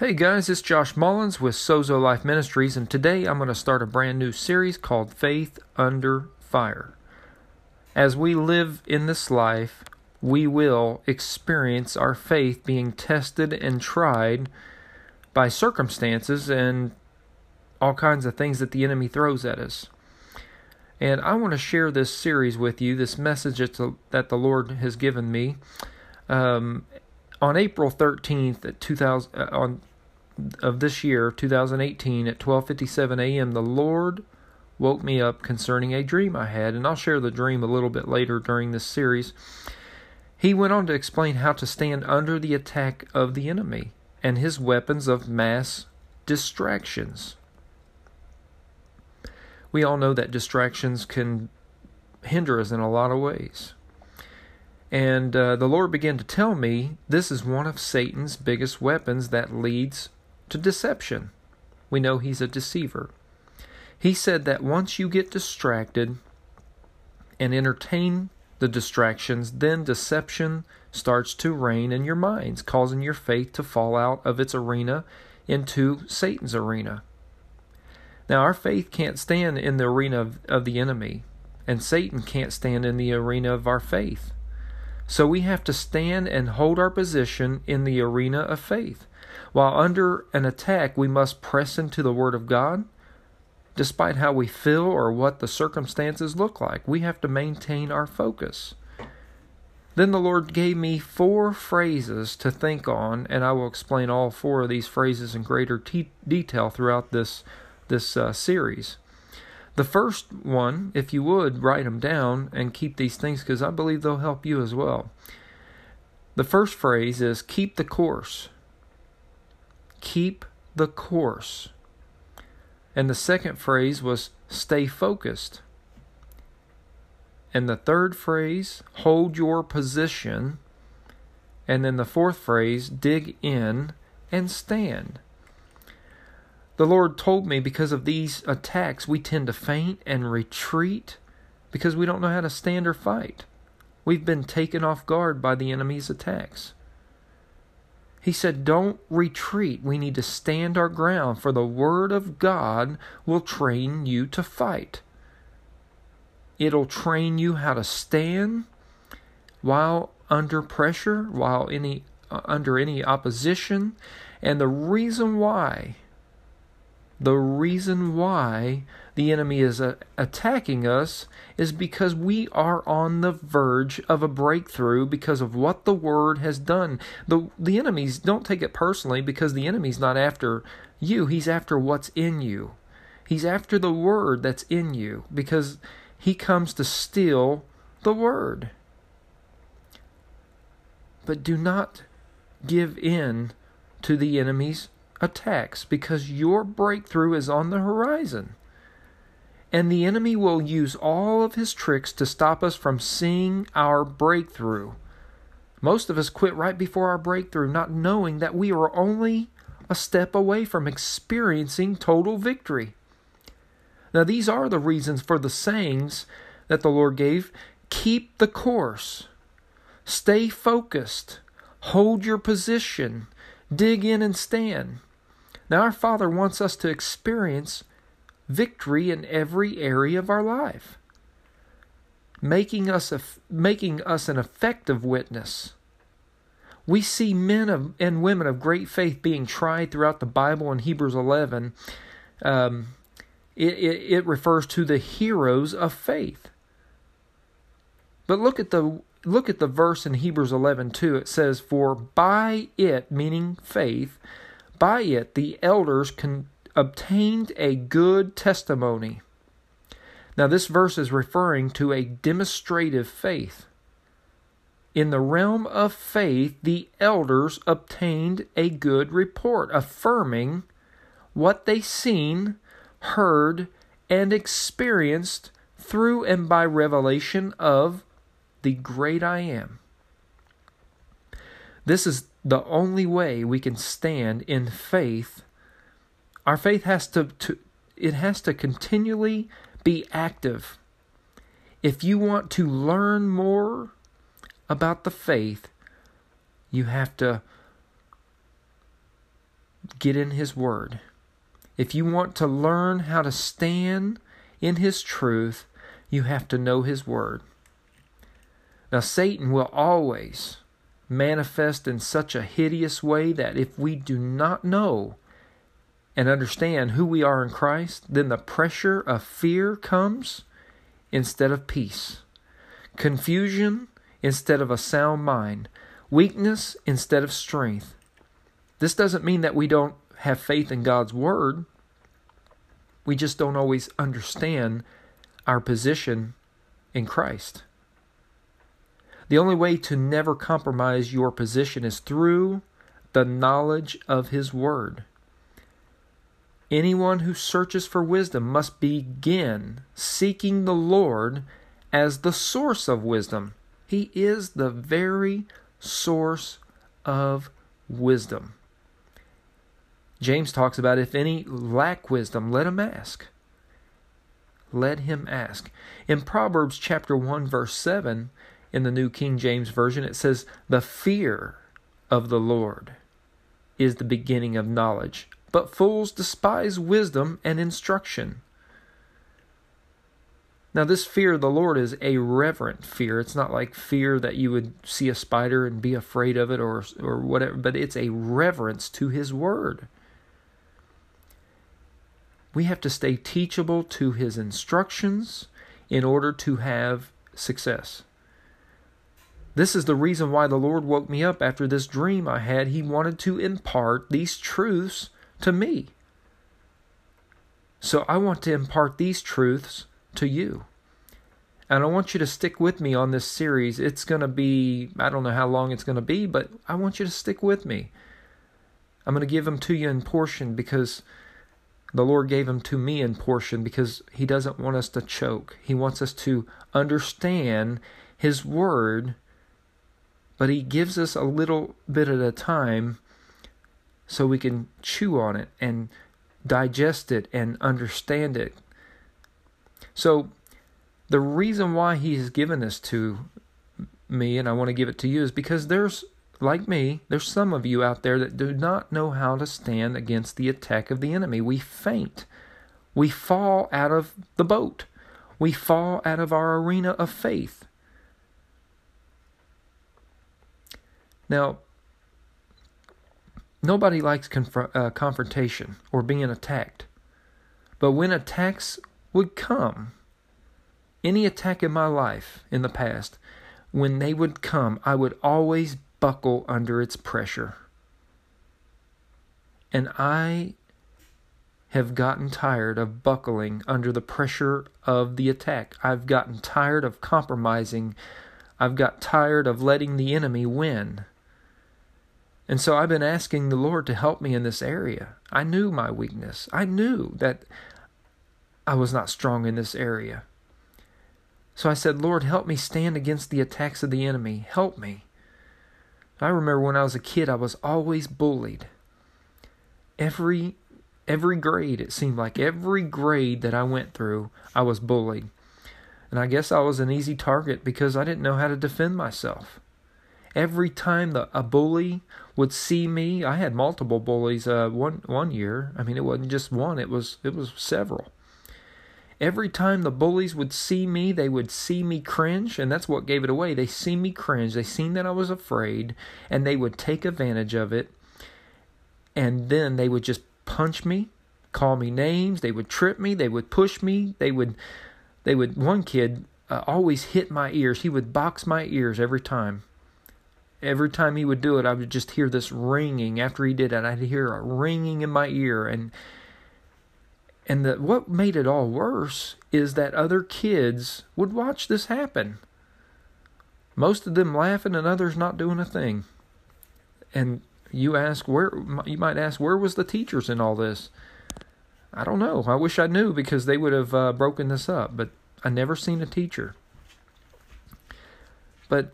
Hey guys, it's Josh Mullins with Sozo Life Ministries, and today I'm going to start a brand new series called Faith Under Fire. As we live in this life, we will experience our faith being tested and tried by circumstances and all kinds of things that the enemy throws at us. And I want to share this series with you, this message that the Lord has given me. Um, on April 13th at 2000 uh, on of this year 2018 at 12:57 a.m. the Lord woke me up concerning a dream I had and I'll share the dream a little bit later during this series. He went on to explain how to stand under the attack of the enemy and his weapons of mass distractions. We all know that distractions can hinder us in a lot of ways. And uh, the Lord began to tell me this is one of Satan's biggest weapons that leads to deception. We know he's a deceiver. He said that once you get distracted and entertain the distractions, then deception starts to reign in your minds, causing your faith to fall out of its arena into Satan's arena. Now, our faith can't stand in the arena of, of the enemy, and Satan can't stand in the arena of our faith. So we have to stand and hold our position in the arena of faith. While under an attack, we must press into the Word of God. Despite how we feel or what the circumstances look like, we have to maintain our focus. Then the Lord gave me four phrases to think on, and I will explain all four of these phrases in greater te- detail throughout this this uh, series. The first one, if you would, write them down and keep these things because I believe they'll help you as well. The first phrase is keep the course. Keep the course. And the second phrase was stay focused. And the third phrase, hold your position. And then the fourth phrase, dig in and stand. The Lord told me because of these attacks, we tend to faint and retreat because we don't know how to stand or fight. We've been taken off guard by the enemy's attacks. He said, Don't retreat. We need to stand our ground, for the Word of God will train you to fight. It'll train you how to stand while under pressure, while any uh, under any opposition, and the reason why the reason why the enemy is uh, attacking us is because we are on the verge of a breakthrough because of what the word has done. The the enemies don't take it personally because the enemy's not after you, he's after what's in you. He's after the word that's in you because he comes to steal the word. But do not give in to the enemy's attacks because your breakthrough is on the horizon. And the enemy will use all of his tricks to stop us from seeing our breakthrough. Most of us quit right before our breakthrough, not knowing that we are only a step away from experiencing total victory. Now, these are the reasons for the sayings that the Lord gave keep the course, stay focused, hold your position, dig in and stand. Now, our Father wants us to experience victory in every area of our life, making us, a, making us an effective witness. We see men of, and women of great faith being tried throughout the Bible in Hebrews 11. Um, it, it, it refers to the heroes of faith. But look at the look at the verse in Hebrews 11 2. It says, For by it, meaning faith, by it, the elders con- obtained a good testimony. Now, this verse is referring to a demonstrative faith. In the realm of faith, the elders obtained a good report, affirming what they seen, heard, and experienced through and by revelation of the great I am. This is the only way we can stand in faith. Our faith has to, to it has to continually be active. If you want to learn more about the faith, you have to get in His Word. If you want to learn how to stand in His truth, you have to know His Word. Now, Satan will always manifest in such a hideous way that if we do not know and understand who we are in Christ, then the pressure of fear comes instead of peace, confusion instead of a sound mind, weakness instead of strength. This doesn't mean that we don't have faith in God's Word. We just don't always understand our position in Christ. The only way to never compromise your position is through the knowledge of His Word. Anyone who searches for wisdom must begin seeking the Lord as the source of wisdom. He is the very source of wisdom. James talks about if any lack wisdom, let him ask. Let him ask. In Proverbs chapter 1 verse 7 in the New King James version it says the fear of the Lord is the beginning of knowledge, but fools despise wisdom and instruction. Now, this fear of the Lord is a reverent fear. It's not like fear that you would see a spider and be afraid of it or, or whatever, but it's a reverence to His Word. We have to stay teachable to His instructions in order to have success. This is the reason why the Lord woke me up after this dream I had. He wanted to impart these truths to me. So I want to impart these truths to you. And I want you to stick with me on this series. It's going to be, I don't know how long it's going to be, but I want you to stick with me. I'm going to give them to you in portion because the Lord gave them to me in portion because He doesn't want us to choke. He wants us to understand His Word, but He gives us a little bit at a time so we can chew on it and digest it and understand it. So, the reason why He has given this to me, and I want to give it to you, is because there's, like me, there's some of you out there that do not know how to stand against the attack of the enemy. We faint, we fall out of the boat, we fall out of our arena of faith. Now, Nobody likes conf- uh, confrontation or being attacked. But when attacks would come, any attack in my life in the past, when they would come, I would always buckle under its pressure. And I have gotten tired of buckling under the pressure of the attack. I've gotten tired of compromising. I've got tired of letting the enemy win. And so I've been asking the Lord to help me in this area. I knew my weakness. I knew that I was not strong in this area. So I said, Lord, help me stand against the attacks of the enemy. Help me. I remember when I was a kid, I was always bullied. Every every grade, it seemed like every grade that I went through, I was bullied. And I guess I was an easy target because I didn't know how to defend myself. Every time the a bully would see me, I had multiple bullies. Uh, one one year, I mean, it wasn't just one; it was it was several. Every time the bullies would see me, they would see me cringe, and that's what gave it away. They see me cringe. They seen that I was afraid, and they would take advantage of it. And then they would just punch me, call me names. They would trip me. They would push me. They would, they would. One kid uh, always hit my ears. He would box my ears every time every time he would do it, I would just hear this ringing. After he did it, I'd hear a ringing in my ear, and and the, what made it all worse is that other kids would watch this happen. Most of them laughing, and others not doing a thing. And you ask where you might ask where was the teachers in all this? I don't know. I wish I knew because they would have uh, broken this up. But I never seen a teacher. But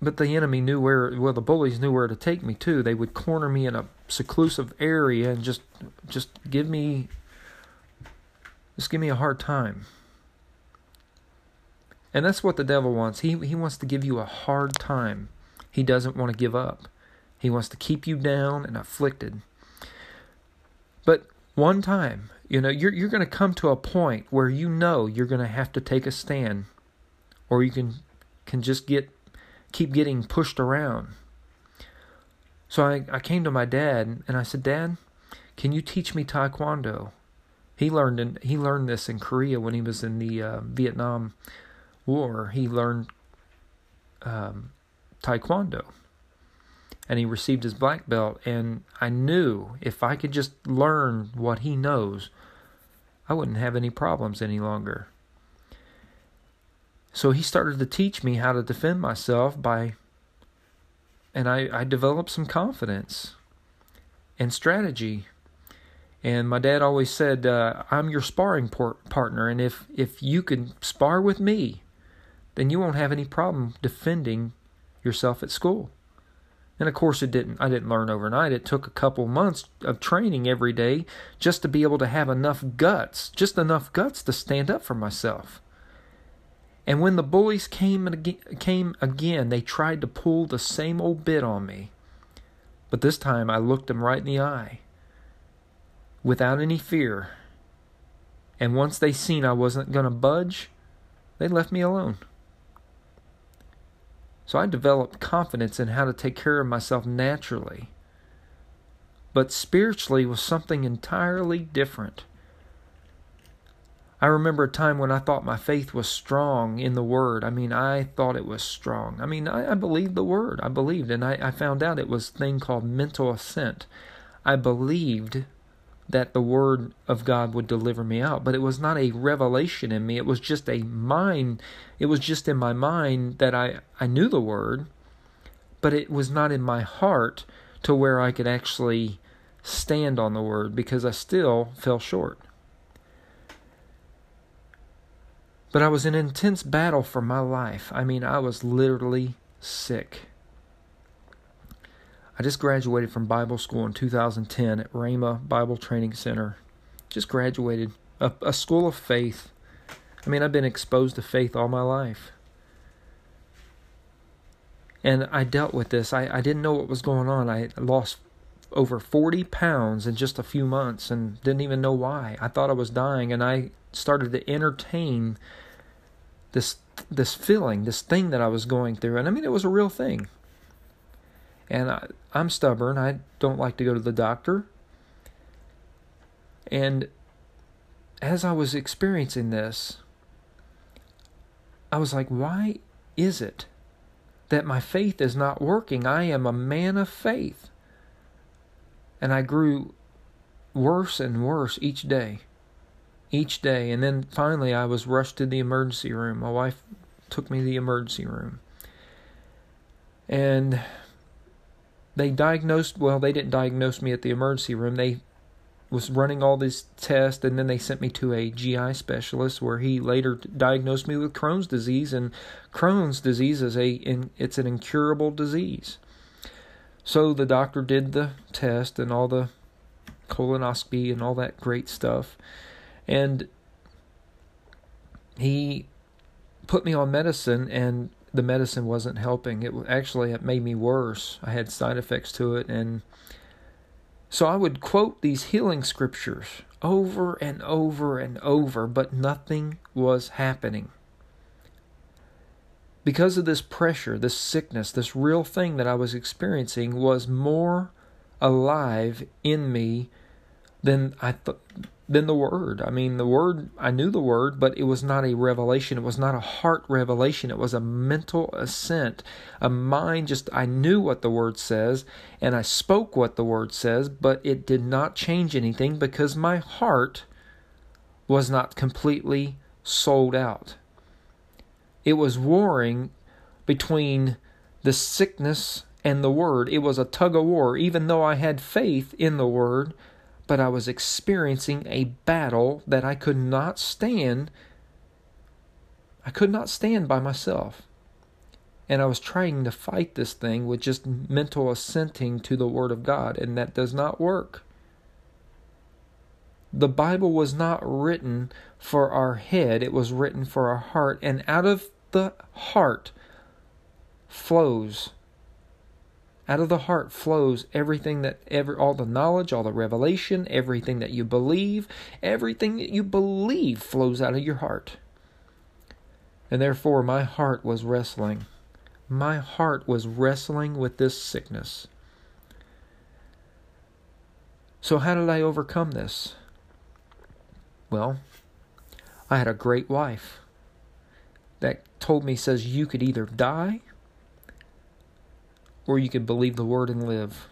but the enemy knew where well the bullies knew where to take me too. They would corner me in a seclusive area and just just give me just give me a hard time. And that's what the devil wants. He he wants to give you a hard time. He doesn't want to give up. He wants to keep you down and afflicted. But one time, you know, you're you're going to come to a point where you know you're going to have to take a stand, or you can can just get keep getting pushed around. So I, I came to my dad and I said, Dad, can you teach me Taekwondo? He learned in, he learned this in Korea when he was in the uh, Vietnam War. He learned um, Taekwondo, and he received his black belt. And I knew if I could just learn what he knows, I wouldn't have any problems any longer. So he started to teach me how to defend myself by, and I, I developed some confidence and strategy. And my dad always said, uh, "I'm your sparring por- partner, and if if you can spar with me, then you won't have any problem defending yourself at school." And of course, it didn't. I didn't learn overnight. It took a couple months of training every day just to be able to have enough guts, just enough guts to stand up for myself. And when the bullies came again, came again, they tried to pull the same old bit on me. But this time I looked them right in the eye without any fear. And once they seen I wasn't going to budge, they left me alone. So I developed confidence in how to take care of myself naturally. But spiritually was something entirely different. I remember a time when I thought my faith was strong in the Word. I mean, I thought it was strong. I mean, I, I believed the Word. I believed, and I, I found out it was thing called mental assent. I believed that the Word of God would deliver me out, but it was not a revelation in me. It was just a mind. It was just in my mind that I, I knew the Word, but it was not in my heart to where I could actually stand on the Word because I still fell short. But I was in intense battle for my life. I mean, I was literally sick. I just graduated from Bible school in 2010 at Rhema Bible Training Center. Just graduated. A, a school of faith. I mean, I've been exposed to faith all my life. And I dealt with this. I, I didn't know what was going on. I lost over 40 pounds in just a few months and didn't even know why. I thought I was dying, and I started to entertain this this feeling, this thing that I was going through. And I mean, it was a real thing. And I, I'm stubborn. I don't like to go to the doctor. And as I was experiencing this, I was like, why is it that my faith is not working? I am a man of faith. And I grew worse and worse each day each day. And then finally, I was rushed to the emergency room. My wife took me to the emergency room. And they diagnosed, well, they didn't diagnose me at the emergency room. They was running all these tests and then they sent me to a GI specialist where he later diagnosed me with Crohn's disease and Crohn's disease is a it's an incurable disease. So the doctor did the test and all the colonoscopy and all that great stuff and he put me on medicine, and the medicine wasn't helping. It actually it made me worse. I had side effects to it, and so I would quote these healing scriptures over and over and over, but nothing was happening. Because of this pressure, this sickness, this real thing that I was experiencing was more alive in me than I thought than the word. I mean, the word, I knew the word, but it was not a revelation. It was not a heart revelation. It was a mental assent. A mind just, I knew what the word says and I spoke what the word says, but it did not change anything because my heart was not completely sold out. It was warring between the sickness and the word. It was a tug of war. Even though I had faith in the word, but I was experiencing a battle that I could not stand. I could not stand by myself. And I was trying to fight this thing with just mental assenting to the Word of God, and that does not work. The Bible was not written for our head, it was written for our heart, and out of the heart flows Out of the heart flows everything that ever all the knowledge, all the revelation, everything that you believe, everything that you believe flows out of your heart. And therefore my heart was wrestling. My heart was wrestling with this sickness. So how did I overcome this? Well, I had a great wife that told me says you could either die or you could believe the word and live.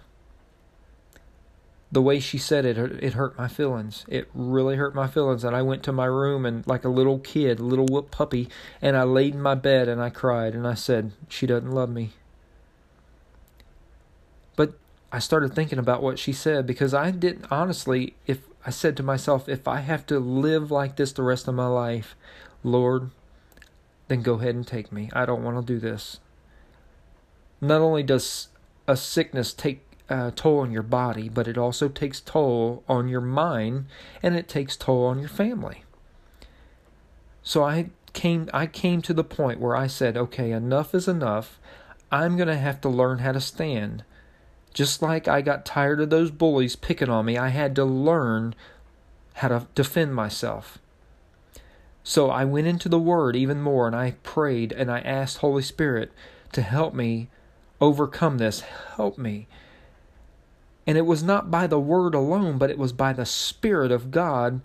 The way she said it, it hurt my feelings. It really hurt my feelings. And I went to my room and, like a little kid, a little whoop puppy, and I laid in my bed and I cried and I said, She doesn't love me. But I started thinking about what she said because I didn't, honestly, if I said to myself, if I have to live like this the rest of my life, Lord, then go ahead and take me. I don't want to do this not only does a sickness take uh, toll on your body, but it also takes toll on your mind and it takes toll on your family. So I came I came to the point where I said, okay, enough is enough. I'm going to have to learn how to stand. Just like I got tired of those bullies picking on me, I had to learn how to defend myself. So I went into the Word even more and I prayed and I asked Holy Spirit to help me overcome this. Help me. And it was not by the word alone, but it was by the Spirit of God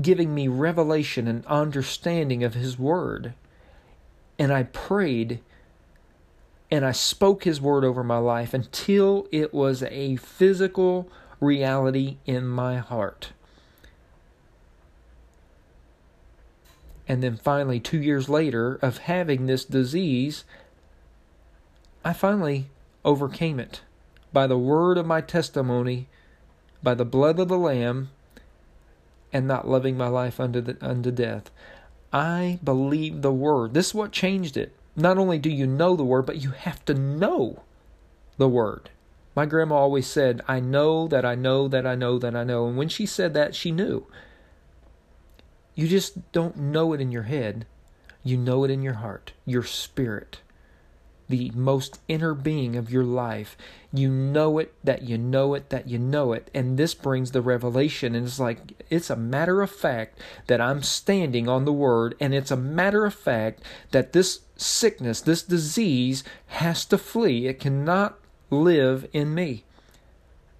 giving me revelation and understanding of His word. And I prayed and I spoke His word over my life until it was a physical reality in my heart. And then finally, two years later, of having this disease, I finally overcame it by the word of my testimony, by the blood of the Lamb, and not loving my life unto, the, unto death. I believe the word. This is what changed it. Not only do you know the word, but you have to know the word. My grandma always said, I know that I know that I know that I know. And when she said that, she knew. You just don't know it in your head, you know it in your heart, your spirit the most inner being of your life. You know it, that you know it, that you know it. And this brings the revelation. And it's like, it's a matter of fact that I'm standing on the word. And it's a matter of fact that this sickness, this disease has to flee. It cannot live in me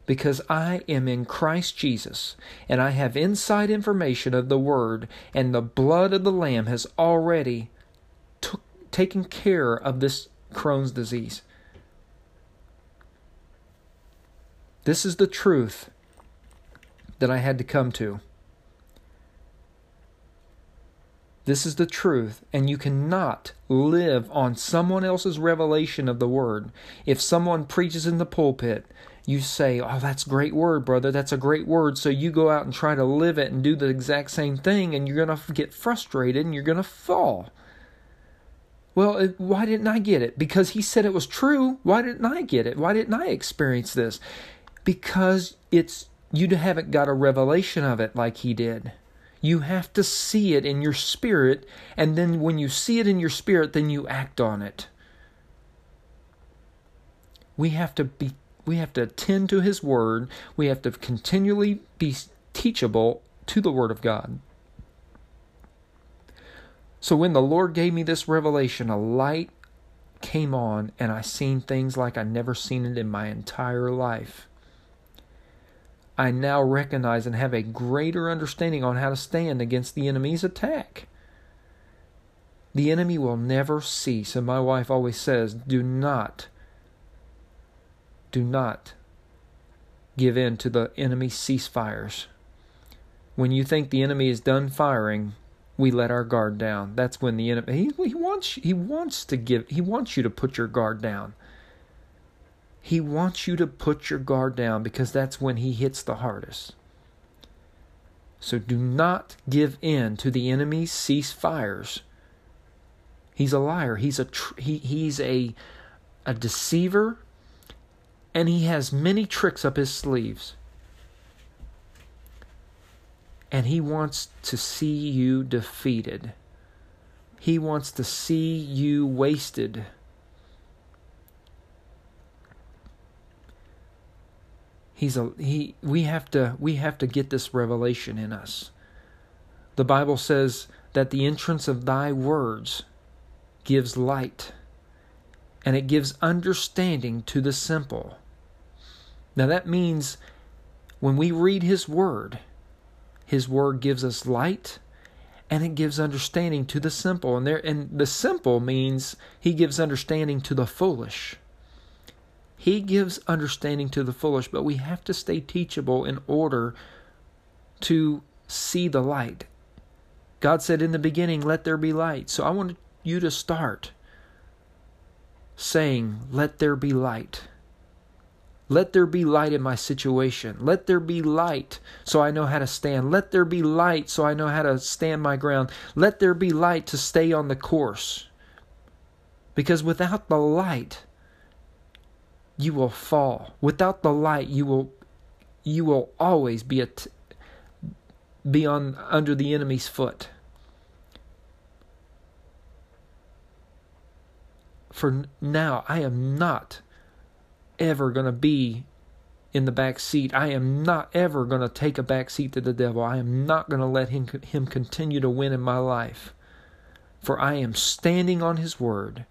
because I am in Christ Jesus and I have inside information of the Word, and the blood of the Lamb has already took, taken care of this Crohn's disease. This is the truth that I had to come to. This is the truth, and you cannot live on someone else's revelation of the word. If someone preaches in the pulpit, you say, Oh, that's great word, brother. That's a great word. So you go out and try to live it and do the exact same thing, and you're going to get frustrated and you're going to fall. Well, why didn't I get it? Because he said it was true. Why didn't I get it? Why didn't I experience this? Because it's you haven't got a revelation of it like he did. You have to see it in your spirit, and then when you see it in your spirit, then you act on it. We have to be we have to attend to his word. We have to continually be teachable to the word of God. So when the Lord gave me this revelation, a light came on and I seen things like I never seen it in my entire life. I now recognize and have a greater understanding on how to stand against the enemy's attack. The enemy will never cease, and my wife always says, do not, do not give in to the enemy's ceasefires. When you think the enemy is done firing, we let our guard down. That's when the enemy he, he wants he wants to give he wants you to put your guard down. He wants you to put your guard down because that's when he hits the hardest. So do not give in to the enemy's ceasefires. He's a liar. He's a tr- he, he's a a deceiver and he has many tricks up his sleeves and He wants to see you defeated. He wants to see you wasted. He's a he we have to we have to get this revelation in us. The Bible says that the entrance of thy words gives light and it gives understanding to the simple. Now that means when we read his word, his word gives us light and it gives understanding to the simple. And there and the simple means he gives understanding to the foolish. He gives understanding to the foolish, but we have to stay teachable in order to see the light. God said in the beginning, Let there be light. So I want you to start saying, Let there be light. Let there be light in my situation. Let there be light so I know how to stand. Let there be light so I know how to stand my ground. Let there be light to stay on the course. Because without the light, you will fall. Without the light, you will you will always be at be on under the enemy's foot. For now, I am not ever going to be in the back seat. I am not ever going to take a back seat to the devil. I am not going to let him him continue to win in my life. For I am standing on his word.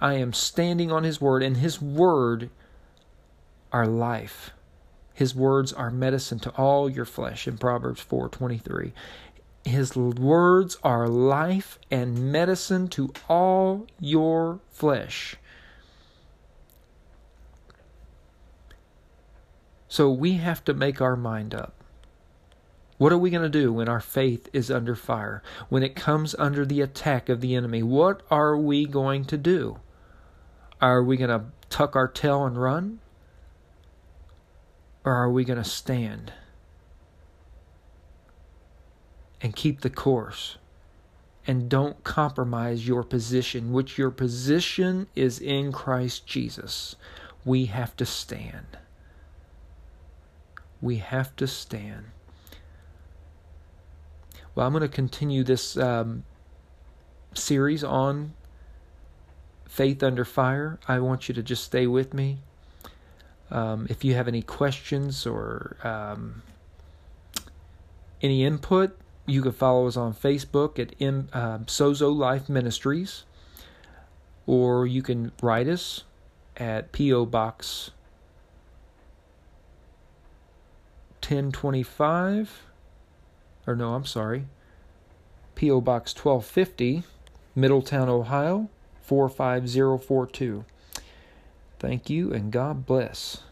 I am standing on His Word, and His Word are life. His words are medicine to all your flesh in Proverbs 4:23. His words are life and medicine to all your flesh. So we have to make our mind up. What are we going to do when our faith is under fire? When it comes under the attack of the enemy? What are we going to do? Are we going to tuck our tail and run? Or are we going to stand and keep the course? And don't compromise your position, which your position is in Christ Jesus. We have to stand. We have to stand. Well, I'm going to continue this um, series on Faith Under Fire. I want you to just stay with me. Um, if you have any questions or um, any input, you can follow us on Facebook at M, uh, Sozo Life Ministries, or you can write us at P.O. Box 1025, or no, I'm sorry, P.O. Box 1250, Middletown, Ohio 45042. Thank you and God bless.